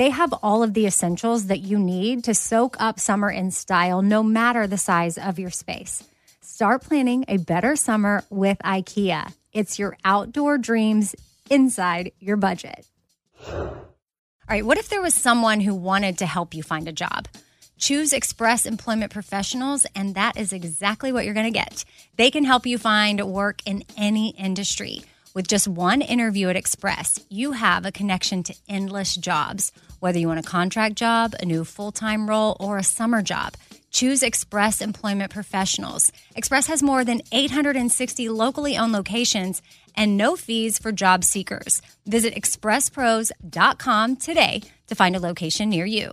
they have all of the essentials that you need to soak up summer in style, no matter the size of your space. Start planning a better summer with IKEA. It's your outdoor dreams inside your budget. All right, what if there was someone who wanted to help you find a job? Choose Express Employment Professionals, and that is exactly what you're going to get. They can help you find work in any industry. With just one interview at Express, you have a connection to endless jobs. Whether you want a contract job, a new full time role, or a summer job, choose Express Employment Professionals. Express has more than 860 locally owned locations and no fees for job seekers. Visit expresspros.com today to find a location near you.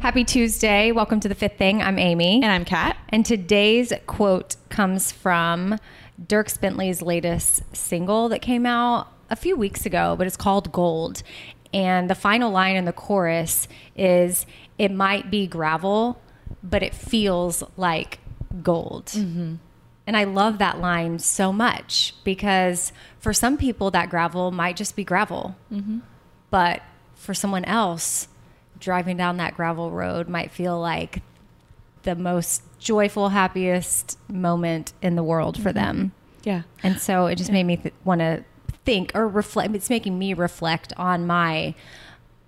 Happy Tuesday. Welcome to the fifth thing. I'm Amy. And I'm Kat. And today's quote comes from Dierks Bentley's latest single that came out a few weeks ago, but it's called Gold. And the final line in the chorus is It might be gravel, but it feels like gold. Mm-hmm. And I love that line so much because for some people, that gravel might just be gravel. Mm-hmm. But for someone else, driving down that gravel road might feel like the most joyful, happiest moment in the world for mm-hmm. them. Yeah. And so it just made me th- want to think or reflect. It's making me reflect on my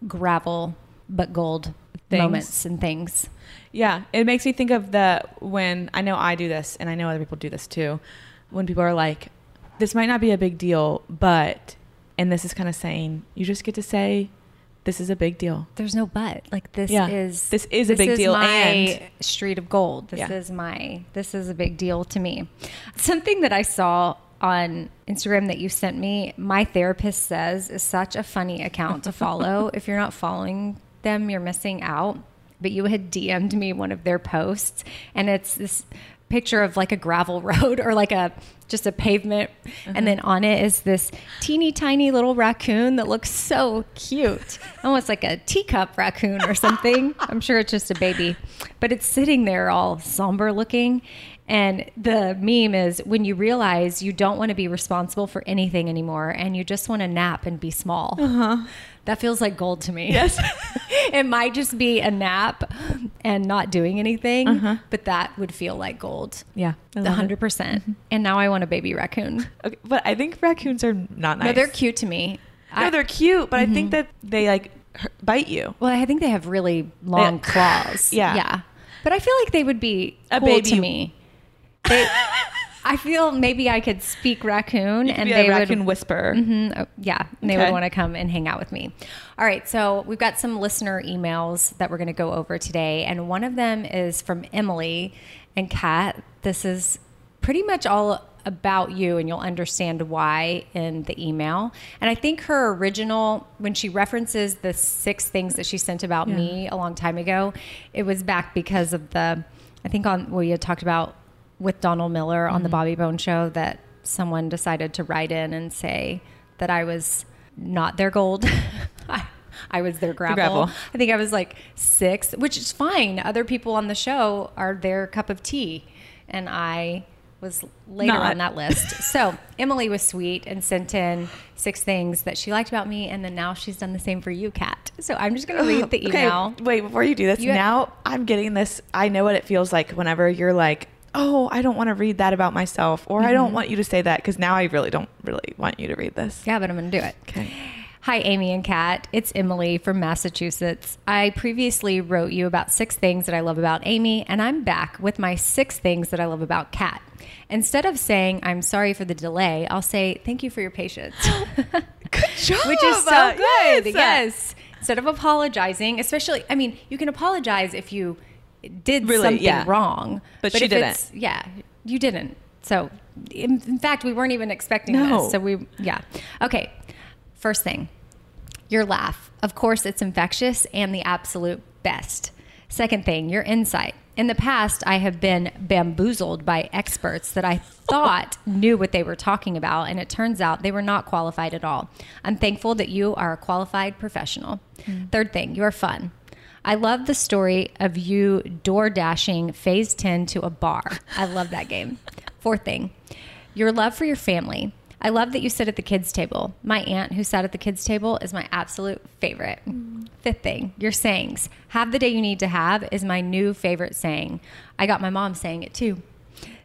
gravel but gold Things. moments and things. Yeah. It makes me think of the when I know I do this and I know other people do this too. When people are like, this might not be a big deal, but, and this is kind of saying, you just get to say, this is a big deal. There's no but. Like this Yeah. is This is a big deal, My and- street of gold. This Yeah. is my. This is a big deal to me. Something that I saw on Instagram that you sent me. My therapist says is such a funny account to follow. if you're not following them, you're missing out. But you had DM'd me one of their posts, and it's this picture of like a gravel road or like a just a pavement. And then uh-huh. on it is this teeny tiny little raccoon that looks so cute. Almost like a teacup raccoon or something. I'm sure it's just a baby. But it's sitting there all somber looking. And the meme is when you realize you don't want to be responsible for anything anymore and you just want to nap and be small uh-huh. That feels like gold to me Yes. it might just be a nap and not doing anything but that would feel like gold Yeah. I the love it. hundred percent. And now I want a baby raccoon. Okay, but I think raccoons are not nice. No, they're cute to me. No, I, Mm-hmm. they're cute, but I think that they like bite you. well, I think they have really long claws. Yeah. yeah. But I feel like they would be A cool baby- to me. They, I feel maybe I could speak raccoon, could and they raccoon would. whisperer. Mhm, oh, yeah, and they would want to come and hang out with me. All right, so we've got some listener emails that we're going to go over today, and one of them is from Emily and Kat. This is pretty much all about you, and you'll understand why in the email. And I think her original, when she references the six things that she sent about me a long time ago, it was back because of the, I think on we had talked about with Donald Miller on the mm-hmm. Bobby Bone show that someone decided to write in and say that I was not their gold. I, I was their gravel. gravel. I think I was like six, which is fine. Other people on the show are their cup of tea, and I was later Not. on that list. so Emily was sweet and sent in six things that she liked about me, and then now she's done the same for you, Kat. So I'm just going to read the email. Okay, wait, before you do this, You- now I'm getting this. I know what it feels like whenever you're like, oh, I don't want to read that about myself, or I Mm-hmm. don't want you to say that because now I really don't really want you to read this. Yeah, but I'm going to do it. Okay. Hi, Amy and Kat. It's Emily from Massachusetts. I previously wrote you about six things that I love about Amy, and I'm back with my six things that I love about Kat. Instead of saying, I'm sorry for the delay, I'll say, thank you for your patience. Good job. Which is so good. yes. Yes. Instead of apologizing, especially, I mean, you can apologize if you did Really, something yeah. wrong. But she didn't. Yeah, you didn't. So, in, in fact, we weren't even expecting No. this. So, we, yeah. Okay. First thing, your laugh. Of course, it's infectious and the absolute best. Second thing, your insight. In the past, I have been bamboozled by experts that I thought knew what they were talking about, and it turns out they were not qualified at all. I'm thankful that you are a qualified professional. Mm. Third thing, you are fun. I love the story of you door dashing phase 10 to a bar. I love that game. Fourth thing, your love for your family. I love that you sit at the kids' table. My aunt, who sat at the kids' table, is my absolute favorite. Fifth thing, your sayings. Have the day you need to have is my new favorite saying. I got my mom saying it too.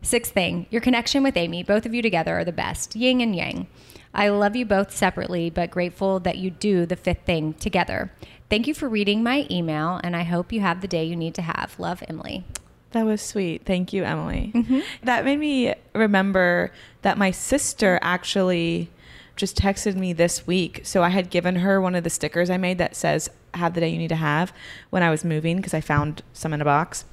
Sixth thing, your connection with Amy. Both of you together are the best. Yin and yang. I love you both separately, but grateful that you do the fifth thing together. Thank you for reading my email, and I hope you have the day you need to have. Love, Emily. That was sweet. Thank you, Emily. Mm-hmm. That made me remember that my sister actually just texted me this week. So I had given her one of the stickers I made that says, Have the day you need to have when I was moving because I found some in a box.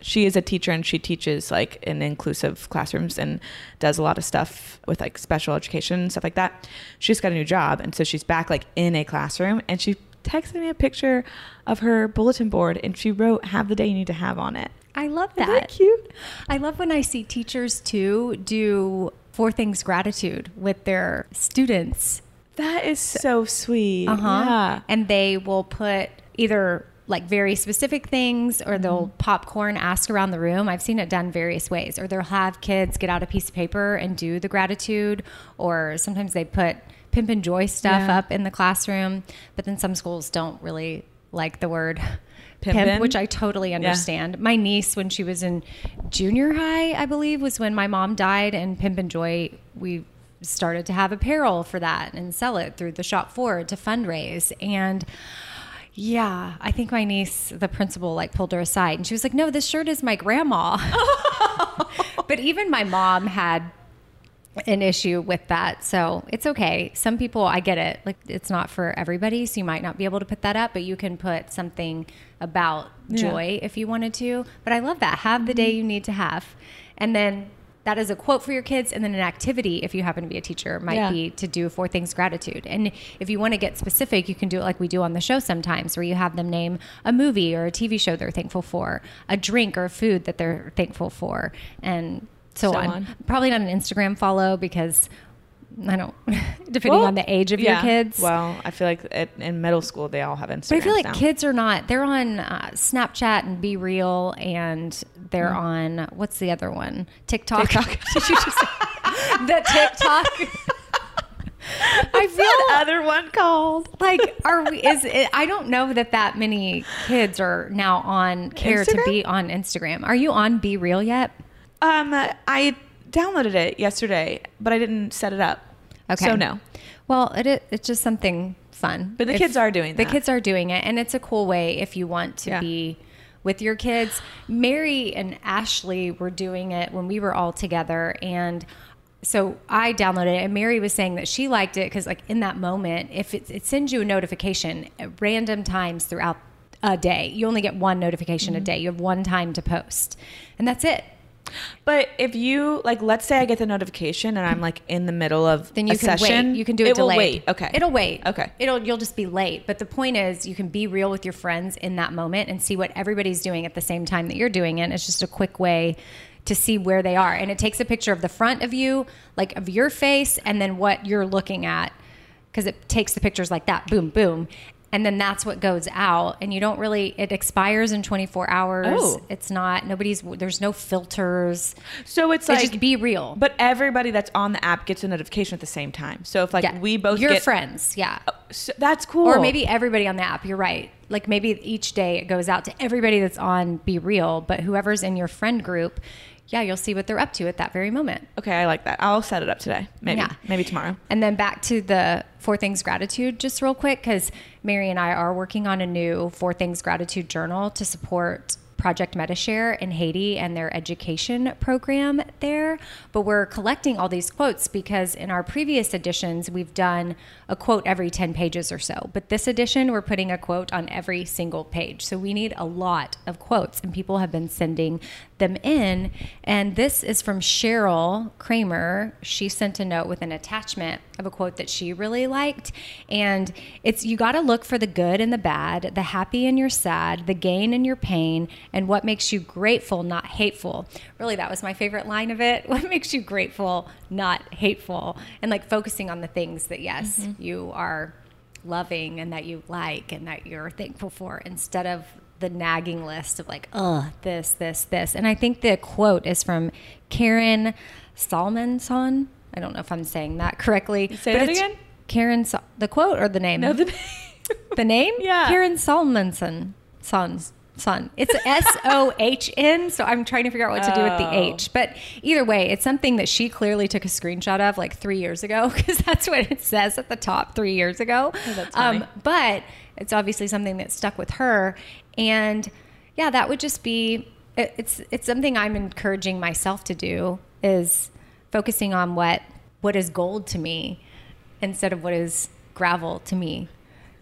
She is a teacher and she teaches like in inclusive classrooms and does a lot of stuff with like special education and stuff like that. She's got a new job. And so she's back like in a classroom and she texted me a picture of her bulletin board and she wrote, Have the day you need to have on it. I love Isn't that. that cute? I love when I see teachers too do four things gratitude with their students. That is so sweet. Uh huh. Yeah. And they will put either like very specific things or they'll Mm-hmm. popcorn ask around the room. I've seen it done various ways. Or they'll have kids get out a piece of paper and do the gratitude. Or sometimes they put pimp and joy stuff Yeah. up in the classroom. But then some schools don't really like the word pimp, which I totally understand. My niece, when she was in junior high, I believe, was when my mom died, and Pimp and Joy, we started to have apparel for that and sell it through the shop forward to fundraise. And yeah, I think my niece, the principal, like pulled her aside and she was like, No, this shirt is my grandma. but even my mom had an issue with that. So it's okay. Some people, I get it. Like it's not for everybody. So you might not be able to put that up, but you can put something about Yeah. joy if you wanted to. But I love that. Have the day mm-hmm. you need to have. And then that is a quote for your kids. And then an activity, if you happen to be a teacher, might Yeah. be to do four things gratitude. And if you want to get specific, you can do it like we do on the show sometimes, where you have them name a movie or a TV show they're thankful for, a drink or a food that they're thankful for, and so, So on. on. Probably not an Instagram follow because I don't, depending Well, on the age of yeah. your kids. Well, I feel like at, in middle school they all have Instagram. but I feel like kids are not. They're on uh, Snapchat and Be Real, and they're on what's the other one? TikTok. TikTok. Did you just say the TikTok? I feel the other one called. like are we is it, I don't know that that many kids are now on care to be on Instagram. Are you on Be Real yet? Um, I downloaded it yesterday, but I didn't set it up. Okay. So no. Well, it, it it's just something fun. But the kids are doing The kids are doing it, and it's a cool way if you want to Yeah. be with your kids. Mary and Ashley were doing it when we were all together, and so I downloaded it. And Mary was saying that she liked it because, like, in that moment, if it, it sends you a notification at random times throughout a day, you only get one notification Mm-hmm. a day. You have one time to post, and that's it. But if you like, let's say I get the notification and I'm like in the middle of then you a can session, wait. You can do it, It will wait. Okay. It'll wait. Okay. It'll you'll just be late. But the point is you can be real with your friends in that moment and see what everybody's doing at the same time that you're doing it. It's just a quick way to see where they are. And it takes a picture of the front of you, like of your face, and then what you're looking at. because it takes the pictures like that, boom, boom. And then that's what goes out, and you don't really. It expires in 24 hours. Oh. It's not nobody's. There's no filters. So it's It's like just be real. But everybody that's on the app gets a notification at the same time. So if like yeah, we both your get friends, yeah, oh, So that's cool. or maybe everybody on the app. You're right. Like maybe each day it goes out to everybody that's on Be Real, but whoever's in your friend group, yeah, you'll see what they're up to at that very moment. Okay, I like that. I'll set it up today. Maybe. Yeah. Maybe tomorrow. And then back to the Four Things Gratitude, just real quick, because Mary and I are working on a new Four Things Gratitude journal to support Project Medishare in Haiti and their education program there. But we're collecting all these quotes because in our previous editions, we've done a quote every 10 pages or so. But this edition, we're putting a quote on every single page. So we need a lot of quotes, and people have been sending them in. And this is from Cheryl Kramer. She sent a note with an attachment of a quote that she really liked. And it's you got to look for the good and the bad, the happy and your sad, the gain and your pain, and what makes you grateful, not hateful. Really, that was my favorite line of it. What makes you grateful, not hateful? And like focusing on the things that, yes, mm-hmm. you are loving and that you like and that you're thankful for instead of the nagging list of like, oh, this, this, this. And I think the quote is from Karen Salmansohn. I don't know if I'm saying that correctly. Say but that again? Karen, the quote or the name? No, the name. the name? Yeah. Karen Salmansohn. Sons. Son. It's S O H N, so I'm trying to figure out what to do with the Oh. H. But either way, it's something that she clearly took a screenshot of like three years ago because that's what it says at the top three years ago. Oh, that's um, funny. but it's obviously something that stuck with her, and yeah, that would just be it, it's it's something I'm encouraging myself to do is focusing on what what is gold to me instead of what is gravel to me.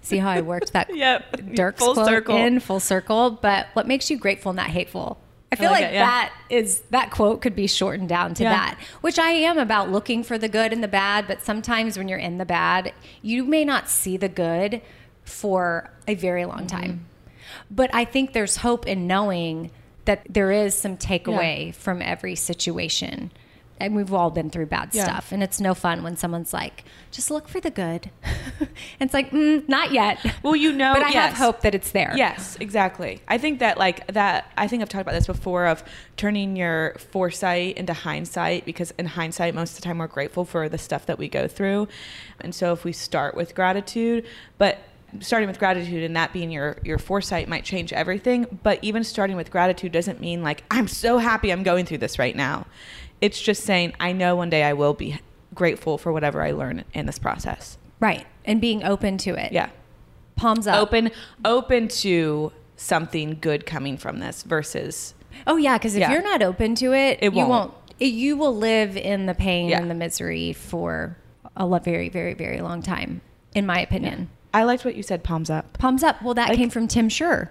See how I worked that Yep. Dierks' Full quote circle. in full circle. But what makes you grateful, not hateful? I feel like like, it, yeah. that is that quote could be shortened down to Yeah. that, which I am about looking for the good and the bad. But sometimes when you're in the bad, you may not see the good for a very long Mm-hmm. time. But I think there's hope in knowing that there is some takeaway from every situation. And we've all been through bad Yeah. stuff. And it's no fun when someone's like, just look for the good. and it's like, mm, not yet. Well, you know, but I have hope that it's there. Yes, exactly. I think that like that I think I've talked about this before of turning your foresight into hindsight because in hindsight most of the time we're grateful for the stuff that we go through. And so if we start with gratitude, but starting with gratitude and that being your your foresight might change everything, but even starting with gratitude doesn't mean like I'm so happy I'm going through this right now. It's just saying I know one day I will be grateful for whatever I learn in this process. Right. And being open to it. Yeah Palms up. open open to something good coming from this versus Oh, yeah. Because if Yeah. you're not open to it, It you won't. won't. it- you will live in the pain Yeah. and the misery for a very, very, very long time, in my opinion. I liked what you said palms up. Palms up. Well, that Like- came from Tim Schurrer.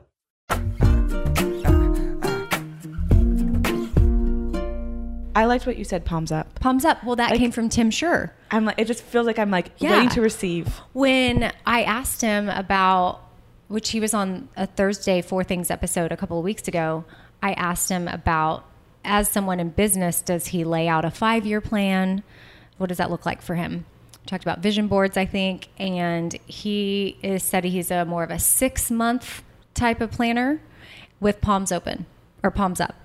I liked what you said. Palms up. Palms up. Well, that Like- came from Tim Schurrer. I'm like, it just feels like I'm like Yeah. waiting to receive. When I asked him about, which he was on a Thursday Four Things episode a couple of weeks ago, I asked him about, as someone in business, does he lay out a five year plan? What does that look like for him? We talked about vision boards, I think, and he is said he's a more of a six month type of planner with palms open or palms up,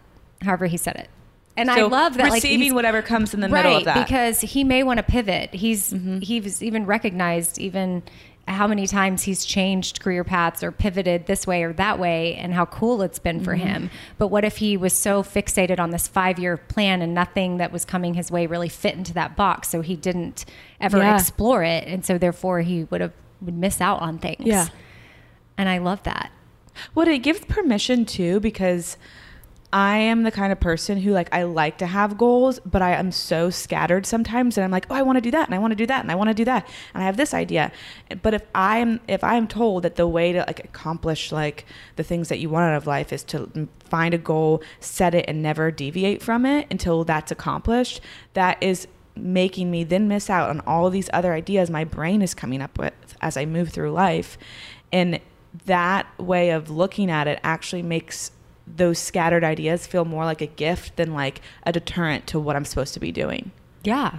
however he said it. And I love that, like receiving he's- whatever comes in the middle of that. because he may want to pivot. He's mm-hmm. he's even recognized even how many times he's changed career paths or pivoted this way or that way and how cool it's been for mm-hmm. him. But what if he was so fixated on this 5-year plan and nothing that was coming his way really fit into that box so he didn't ever Yeah. explore it and so therefore he would have would miss out on things. Yeah. And I love that. Well, it gives permission too because I am the kind of person who like I like to have goals, but I am so scattered sometimes and I'm like, "Oh, I want to do that and I want to do that and I want to do that and I have this idea." But if I am if I am told that the way to like accomplish like the things that you want out of life is to find a goal, set it and never deviate from it until that's accomplished, that is making me then miss out on all these other ideas my brain is coming up with as I move through life. And that way of looking at it actually makes those scattered ideas feel more like a gift than like a deterrent to what I'm supposed to be doing. Yeah.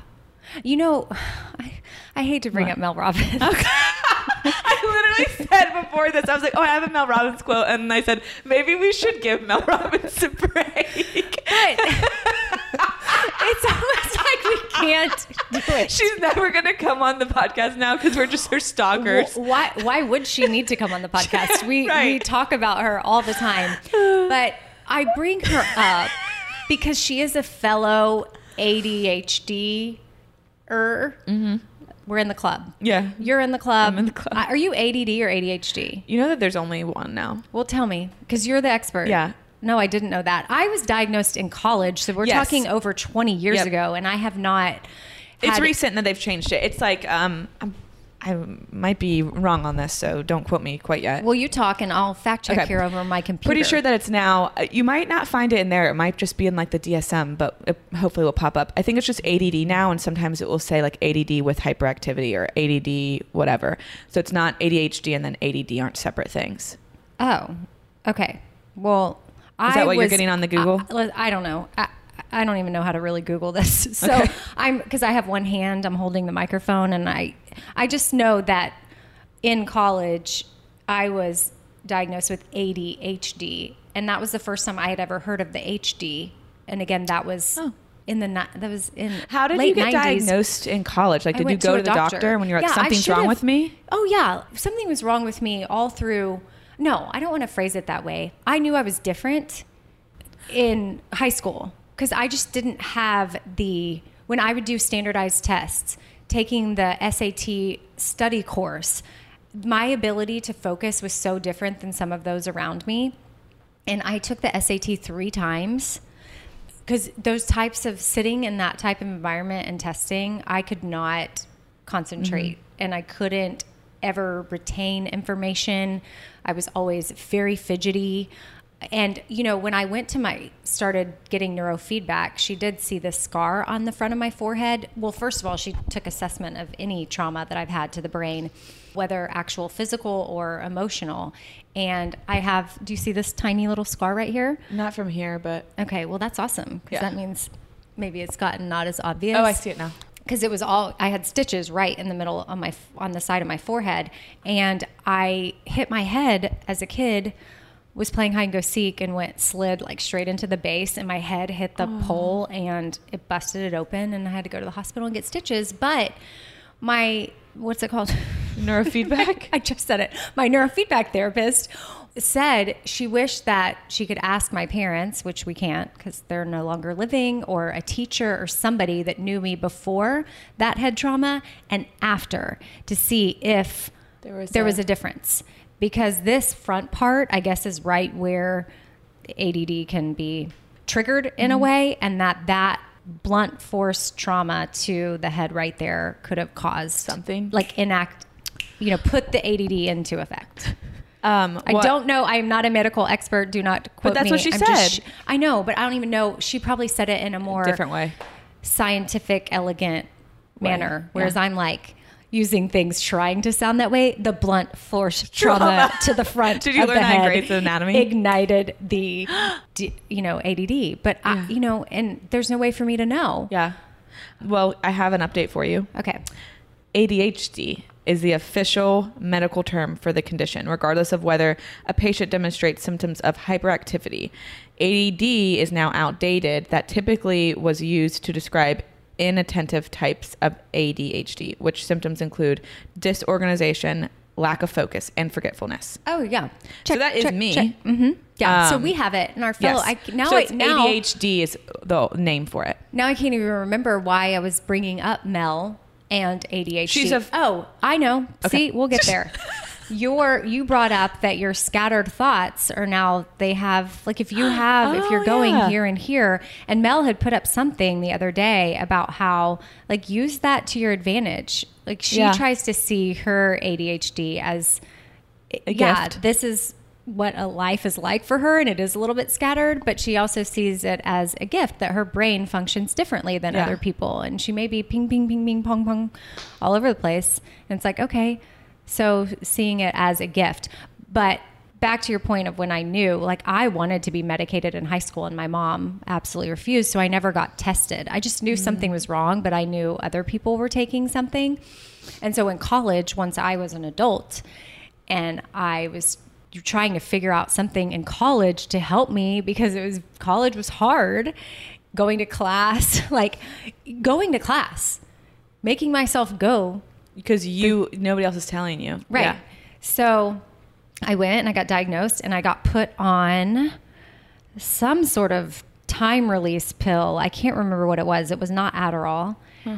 You know, I, I hate to bring What? up Mel Robbins. I literally said before this, I was like, oh, I have a Mel Robbins quote. And I said, maybe we should give Mel Robbins a break. it's almost we can't do it. She's never going to come on the podcast now because we're just her stalkers. Why? Why would she need to come on the podcast? We we talk about her all the time, but I bring her up because she is a fellow ADHD. Er, we're in the club. Yeah. You're in the club. I'm in the club. Are you ADD or ADHD? You know that there's only one now. Well, tell me, because you're the expert. Yeah. No, I didn't know that. I was diagnosed in college, so we're Yes. talking over 20 years Yep. ago, and I have not. It's recent that they've changed it. It's like, um, I'm, I might be wrong on this, so don't quote me quite yet. Well, you talk, and I'll fact check Okay. here over my computer. Pretty sure that it's now. uh, You might not find it in there. It might just be in like the DSM, but it hopefully will pop up. I think it's just ADD now, and sometimes it will say like ADD with hyperactivity or ADD whatever. So it's not ADHD and then ADD aren't separate things. Oh, okay. Well, Is that what you're getting on the uh, Google? I, I don't know. I, I don't even know how to really Google this. So Okay. I'm because I have one hand. I'm holding the microphone, and I I just know that in college I was diagnosed with ADHD, and that was the first time I had ever heard of the HD. And again, that was Oh. in the that was in How did you get 90s. diagnosed in college? Like, did you go a to, the doctor. when you were like, Yeah, something's wrong with me? Oh yeah, something was wrong with me all through. No, I don't want to phrase it that way. I knew I was different in high school because I just didn't have the when I would do standardized tests, taking the SAT study course. My ability to focus was so different than some of those around me. And I took the SAT three times because those types of sitting in that type of environment and testing, I could not concentrate mm-hmm. and I couldn't ever retain information. I was always very fidgety. And you know, when I went to my started getting neurofeedback, she did see this scar on the front of my forehead. Well, first of all, she took assessment of any trauma that I've had to the brain, whether actual physical or emotional. And I have, do you see this tiny little scar right here? Not from here, but Okay, well that's awesome because Yeah. that means maybe it's gotten not as obvious. oh, I see it now. Because it was all I had stitches right in the middle on my on the side of my forehead, and I hit my head as a kid. Was playing hide and go seek and went slid like straight into the base, and my head hit the pole and it busted it open, and I had to go to the hospital and get stitches. But my what's it called? Neurofeedback? I just said it. My neurofeedback therapist said she wished that she could ask my parents, which we can't because they're no longer living, or a teacher or somebody that knew me before that head trauma and after to see if There was there a- was a difference. Because this front part, I guess, is right where ADD can be triggered in Mm-hmm. a way, and that that blunt force trauma to the head right there could have caused Something? like enact, you know, put the ADD into effect. Um, I don't know. I am not a medical expert. Do not quote But that's me. what she I'm just- said. I know, but I don't even know. She probably said it in a more different way. scientific, elegant manner. Whereas yeah. I'm like using things trying to sound that way. The blunt force trauma, Trauma. to the front. Did you of learn the that in Anatomy? Ignited the, d- you know, ADD. But I, you know, and there's no way for me to know. Yeah. Well, I have an update for you. Okay. ADHD is the official medical term for the condition, regardless of whether a patient demonstrates symptoms of hyperactivity. ADD is now outdated, that typically was used to describe inattentive types of ADHD, which symptoms include disorganization, lack of focus, and forgetfulness. Oh yeah. So that is me. hmm Yeah. so Um, we have it in our fellow. Yes. I, now so I, it's now, ADHD is the name for it. Now I can't even remember why I was bringing up Mel and ADHD. She's a- oh, I know. Okay. See, we'll get there. your you brought up that your scattered thoughts are now they have like if you have if Oh, you're going yeah. here and here and Mel had put up something the other day about how like use that to your advantage. Like she Yeah. tries to see her ADHD as A yeah, gift. this is what a life is like for her, and it is a little bit scattered, but she also sees it as a gift that her brain functions differently than Yeah. other people. And she may be ping, ping, ping, ping, pong, pong all over the place. And it's like, okay, So seeing it as a gift. But back to your point of when I knew, like I wanted to be medicated in high school and my mom absolutely refused. So I never got tested. I just knew mm. something was wrong, but I knew other people were taking something. And so in college, once I was an adult and I was trying to figure out something in college to help me because it was college was hard going to class like going to class making myself go. Because you nobody else is telling you. Right. Yeah. so i went and i got diagnosed and i got put on some sort of time release pill. I can't remember what it was. It was not adderall. Hmm.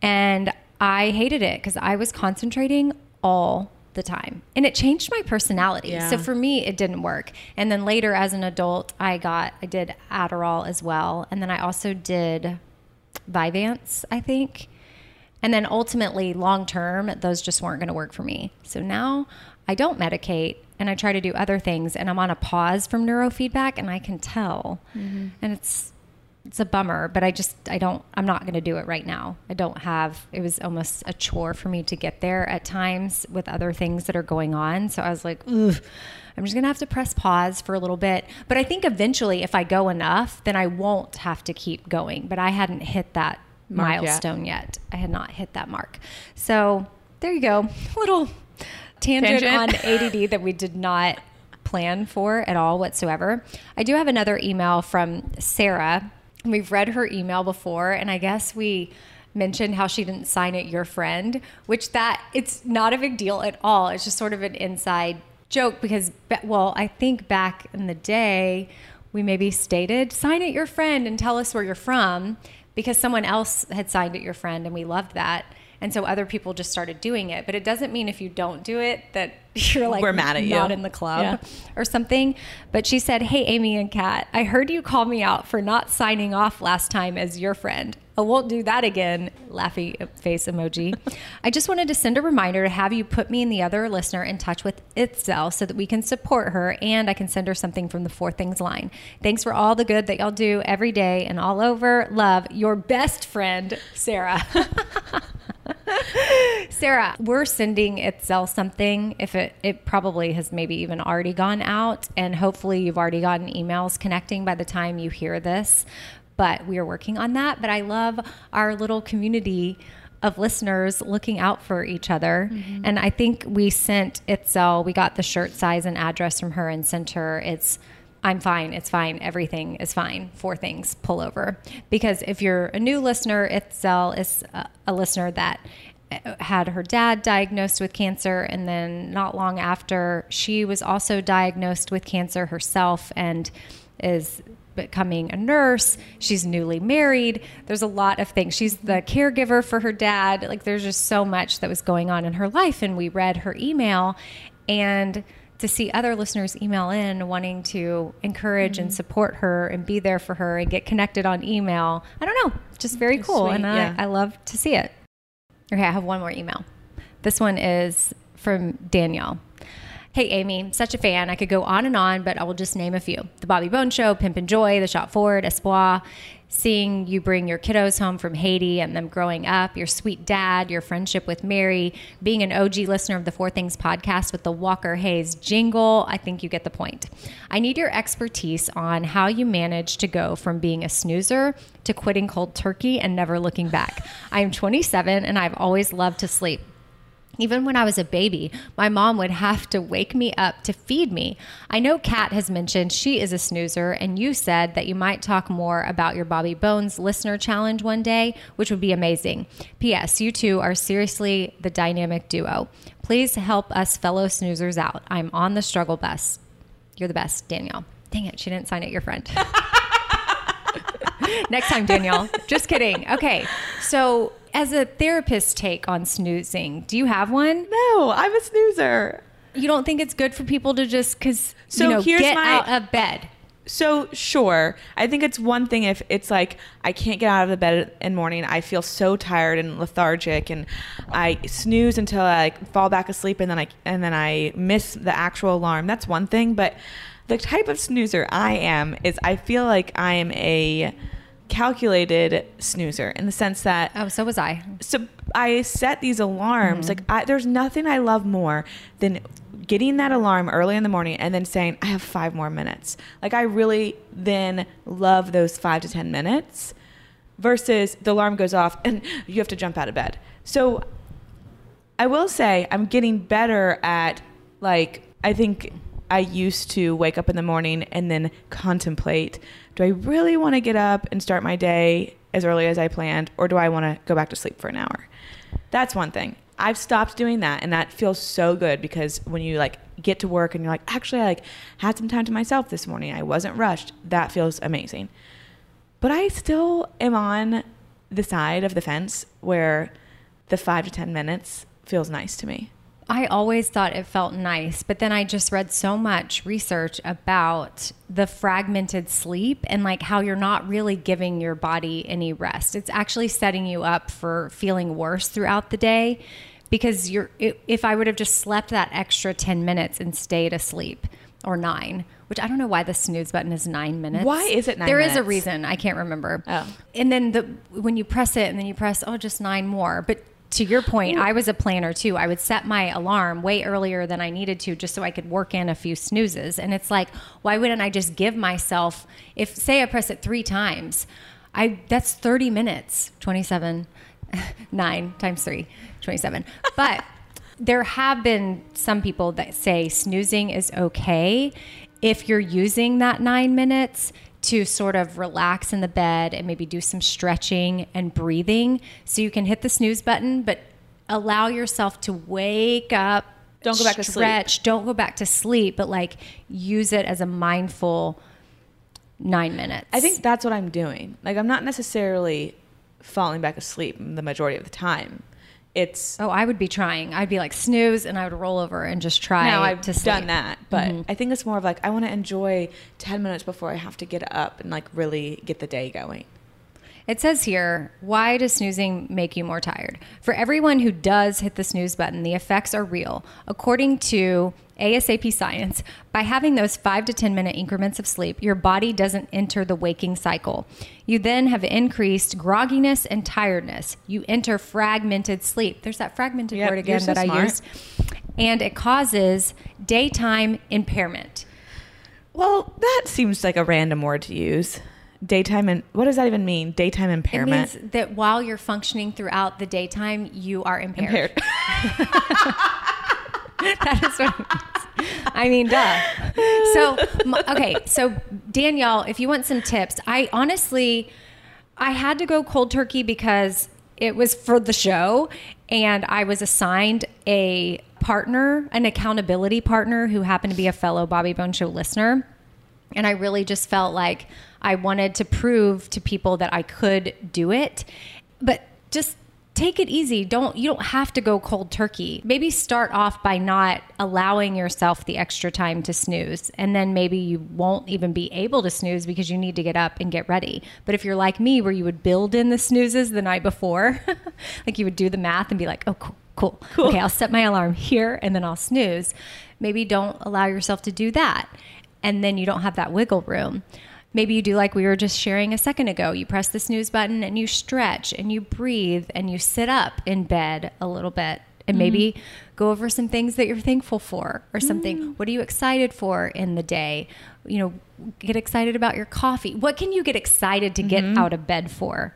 and i hated it because i was concentrating all the time. And it changed my personality. Yeah. So for me, it didn't work. And then later as an adult, I got, I did Adderall as well. And then I also did Vyvanse, I think. And then ultimately, long term, those just weren't going to work for me. So now I don't medicate and I try to do other things. And I'm on a pause from neurofeedback and I can tell. Mm-hmm. And it's, it's a bummer, but I just I don't I'm not going to do it right now. I don't have it was almost a chore for me to get there at times with other things that are going on. So I was like, Ugh, I'm just going to have to press pause for a little bit. But I think eventually if I go enough, then I won't have to keep going. But I hadn't hit that mark milestone yet. yet. I had not hit that mark. So there you go. Little tangent, tangent. on ADD that we did not plan for at all whatsoever. I do have another email from Sarah We've read her email before, and I guess we mentioned how she didn't sign it your friend, which that it's not a big deal at all. It's just sort of an inside joke because well, I think back in the day we maybe stated sign it your friend and tell us where you're from because someone else had signed it your friend and we loved that. And so other people just started doing it. But it doesn't mean if you don't do it that you're like we're mad at you not in the club yeah. or something. But she said, Hey Amy and Kat, I heard you call me out for not signing off last time as your friend. I won't do that again. Laughy face emoji. I just wanted to send a reminder to have you put me and the other listener in touch with Itzel so that we can support her and I can send her something from the Four Things line. Thanks for all the good that y'all do every day and all over. Love your best friend, Sarah. Sarah, we're sending Itzel something. If it, it probably has maybe even already gone out, and hopefully you've already gotten emails connecting by the time you hear this. But we are working on that. But I love our little community of listeners looking out for each other. Mm-hmm. And I think we sent Itzel, we got the shirt size and address from her and sent her. It's I'm fine. It's fine. Everything is fine. Four things pull over. Because if you're a new listener, Itzel is a, a listener that uh, had her dad diagnosed with cancer. And then not long after, she was also diagnosed with cancer herself and is becoming a nurse. She's newly married. There's a lot of things. She's the caregiver for her dad. Like, there's just so much that was going on in her life. And we read her email and to see other listeners email in wanting to encourage mm-hmm. and support her and be there for her and get connected on email. I don't know, just very cool. Sweet, and I, I love to see it. Okay, I have one more email. This one is from Danielle. Hey, Amy, such a fan. I could go on and on, but I will just name a few. The Bobby Bones Show, Pimp and Joy, The Shop Forward, Espoir, seeing you bring your kiddos home from Haiti and them growing up, your sweet dad, your friendship with Mary, being an OG listener of the Four Things podcast with the Walker Hayes jingle. I think you get the point. I need your expertise on how you manage to go from being a snoozer to quitting cold turkey and never looking back. I am 27 and I've always loved to sleep. Even when I was a baby, my mom would have to wake me up to feed me. I know Kat has mentioned she is a snoozer, and you said that you might talk more about your Bobby Bones listener challenge one day, which would be amazing. P.S. You two are seriously the dynamic duo. Please help us fellow snoozers out. I'm on the struggle bus. You're the best, Danielle. Dang it, she didn't sign it your friend. Next time, Danielle. Just kidding. Okay. So as a therapist take on snoozing, do you have one? No, I'm a snoozer. You don't think it's good for people to just because so you know get my, out of bed? So sure, I think it's one thing if it's like I can't get out of the bed in the morning. I feel so tired and lethargic, and I snooze until I like, fall back asleep, and then I and then I miss the actual alarm. That's one thing, but the type of snoozer I am is I feel like I am a calculated snoozer in the sense that Oh, so was I. so I set these alarms. Mm-hmm. Like I, there's nothing I love more than getting that alarm early in the morning and then saying I have five more minutes. Like I really then love those five to ten minutes versus the alarm goes off and you have to jump out of bed. So I will say I'm getting better at like I think I used to wake up in the morning and then contemplate do I really want to get up and start my day as early as I planned or do I want to go back to sleep for an hour? That's one thing. I've stopped doing that and that feels so good because when you like get to work and you're like actually I like had some time to myself this morning. I wasn't rushed. That feels amazing. But I still am on the side of the fence where the 5 to 10 minutes feels nice to me. I always thought it felt nice, but then I just read so much research about the fragmented sleep and like how you're not really giving your body any rest. It's actually setting you up for feeling worse throughout the day because you're if I would have just slept that extra 10 minutes and stayed asleep or 9, which I don't know why the snooze button is 9 minutes. Why is it nine There is a reason, I can't remember. Oh. And then the when you press it and then you press oh just 9 more, but to your point, I was a planner too. I would set my alarm way earlier than I needed to just so I could work in a few snoozes. And it's like, why wouldn't I just give myself if say I press it 3 times, I that's 30 minutes, 27 9 times 3, 27. But there have been some people that say snoozing is okay if you're using that 9 minutes to sort of relax in the bed and maybe do some stretching and breathing so you can hit the snooze button but allow yourself to wake up Don't go back to sleep. stretch don't go back to sleep but like use it as a mindful 9 minutes I think that's what I'm doing. Like I'm not necessarily falling back asleep the majority of the time. It's oh I would be trying I'd be like snooze and I would roll over and just try now I've to sleep. done that, but Mm-hmm. I think it's more of like I want to enjoy 10 minutes before I have to get up and like really get the day going. It says here, why does snoozing make you more tired? For everyone who does hit the snooze button, the effects are real. According to ASAP Science, by having those five to 10 minute increments of sleep, your body doesn't enter the waking cycle. You then have increased grogginess and tiredness. You enter fragmented sleep. There's that fragmented Yep, word again so that I used. And it causes daytime impairment. Well, that seems like a random word to use. Daytime and what does that even mean? Daytime impairment. It means that while you're functioning throughout the daytime, you are impaired. impaired. that is what it means. I mean, duh. So, okay. So, Danielle, if you want some tips, I honestly, I had to go cold turkey because it was for the show and I was assigned a partner, an accountability partner who happened to be a fellow Bobby Bones Show listener. And I really just felt like I wanted to prove to people that I could do it. But just take it easy. Don't you don't have to go cold turkey. Maybe start off by not allowing yourself the extra time to snooze. And then maybe you won't even be able to snooze because you need to get up and get ready. But if you're like me where you would build in the snoozes the night before, like you would do the math and be like, "Oh, cool. Cool. cool. Okay, I'll set my alarm here and then I'll snooze. Maybe don't allow yourself to do that and then you don't have that wiggle room. Maybe you do like we were just sharing a second ago. You press the snooze button and you stretch and you breathe and you sit up in bed a little bit and mm-hmm. maybe go over some things that you're thankful for or something. Mm-hmm. What are you excited for in the day? You know, get excited about your coffee. What can you get excited to get mm-hmm. out of bed for?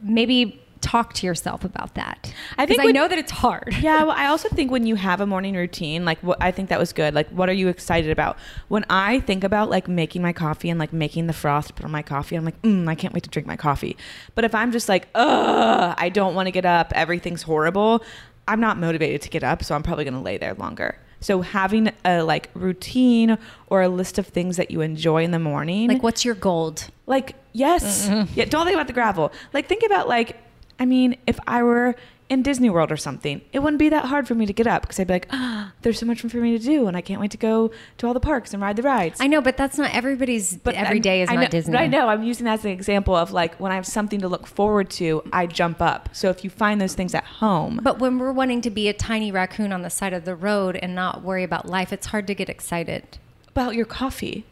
Maybe talk to yourself about that. I think Because I know that it's hard. Yeah, well, I also think when you have a morning routine, like what I think that was good. Like, what are you excited about? When I think about like making my coffee and like making the froth to put on my coffee, I'm like, mm, I can't wait to drink my coffee. But if I'm just like, ugh, I don't want to get up, everything's horrible, I'm not motivated to get up, so I'm probably going to lay there longer. So having a like routine or a list of things that you enjoy in the morning, Like, what's your gold? like, yes. Yeah, don't think about the gravel. Like, think about, like, I mean, if I were in Disney World or something, it wouldn't be that hard for me to get up because I'd be like, ah, there's so much for me to do, and I can't wait to go to all the parks and ride the rides. I know, but that's not everybody's. But every I'm- day is I not know, Disney. I know. I'm using that as an example of like when I have something to look forward to, I jump up. So if you find those things at home, But when we're wanting to be a tiny raccoon on the side of the road and not worry about life, it's hard to get excited. about your coffee,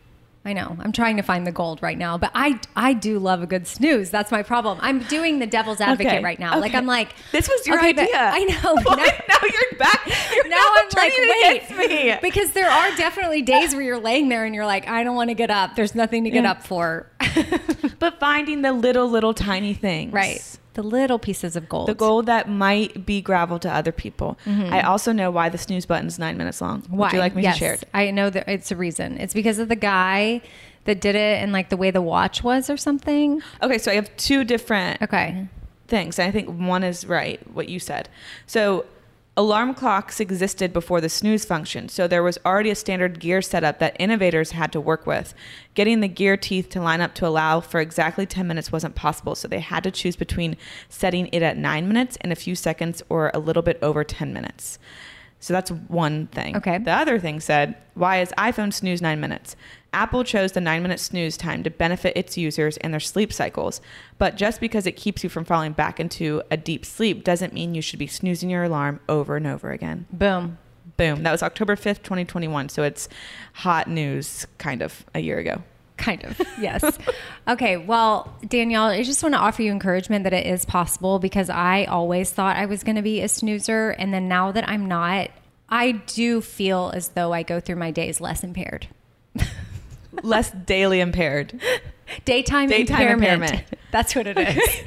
I know. I'm trying to find the gold right now, but I I do love a good snooze. That's my problem. I'm doing the devil's advocate Okay, right now. Like. I'm like, This was your okay, idea. I know. Well, Now- now you're back. You're now now I'm like, wait, me. because there are definitely days where you're laying there and you're like, I don't want to get up. There's nothing to get Yeah. up for. But finding the little, little tiny things. right. The little pieces of gold. The gold that might be gravel to other people. I also know why the snooze button is nine minutes long. Mm-hmm. Why? Would you like me yes, to share it? I know that it's a reason. It's because of the guy that did it and like the way the watch was or something. Okay, so I have two different Okay. things. And I think one is right, what you said. So alarm clocks existed before the snooze function. So there was already a standard gear setup that innovators had to work with. Getting the gear teeth to line up to allow for exactly 10 minutes wasn't possible. So they had to choose between setting it at nine minutes and a few seconds or a little bit over 10 minutes. So that's one thing. Okay. The other thing said, why is iPhone snooze nine minutes? Apple chose the nine minute snooze time to benefit its users and their sleep cycles. But just because it keeps you from falling back into a deep sleep doesn't mean you should be snoozing your alarm over and over again. Boom. Boom. That was October 5th, 2021. So it's hot news, kind of, a year ago. Kind of, yes. okay, well, Danielle, I just want to offer you encouragement that it is possible because I always thought I was going to be a snoozer. And then now that I'm not, I do feel as though I go through my days less impaired. Less daily impaired. Daytime, Daytime impairment. impairment. That's what it is.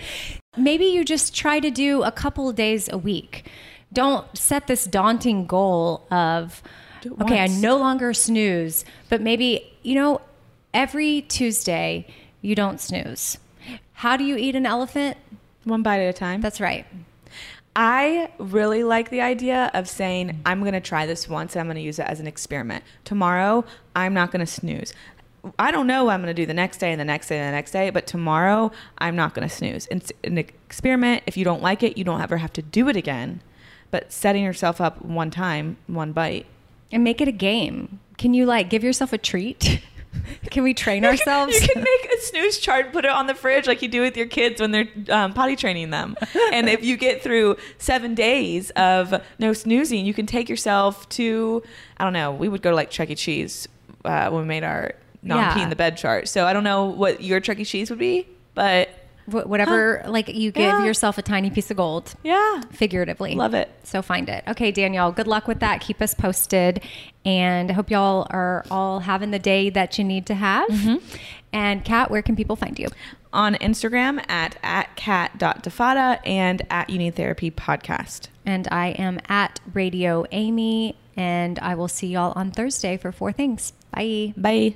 Maybe you just try to do a couple of days a week. Don't set this daunting goal of, okay, I no longer snooze, but maybe, you know, every Tuesday you don't snooze. How do you eat an elephant? One bite at a time. That's right. I really like the idea of saying, I'm going to try this once and I'm going to use it as an experiment. Tomorrow, I'm not going to snooze. I don't know what I'm going to do the next day and the next day and the next day, but tomorrow, I'm not going to snooze. It's an experiment. If you don't like it, you don't ever have to do it again. But setting yourself up one time, one bite. And make it a game. Can you like give yourself a treat? Can we train ourselves? You can make a snooze chart and put it on the fridge like you do with your kids when they're um, potty training them. and if you get through seven days of no snoozing, you can take yourself to, I don't know, we would go to like Chuck E. Cheese uh, when we made our non pee Yeah. in the bed chart. So I don't know what your Chuck E. Cheese would be, but Wh- Whatever, like you give Yeah. yourself a tiny piece of gold, yeah, figuratively. love it. So find it. Okay, Danielle, good luck with that. Keep us posted. And I hope y'all are all having the day that you need to have. Mm-hmm. And Kat, where can people find you? On Instagram at, at Kat.Defatta and at You Need Therapy podcast. And I am at Radio Amy. And I will see y'all on Thursday for four things. Bye. Bye.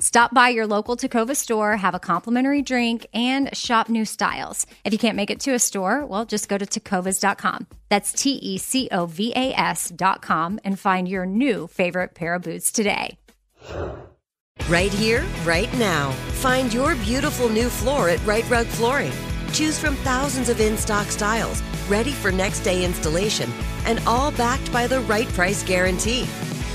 Stop by your local Tecovas store, have a complimentary drink, and shop new styles. If you can't make it to a store, well, just go to tecovas.com. That's T E C O V A S.com and find your new favorite pair of boots today. Right here, right now. Find your beautiful new floor at Rite Rug Flooring. Choose from thousands of in stock styles, ready for next day installation, and all backed by the right price guarantee.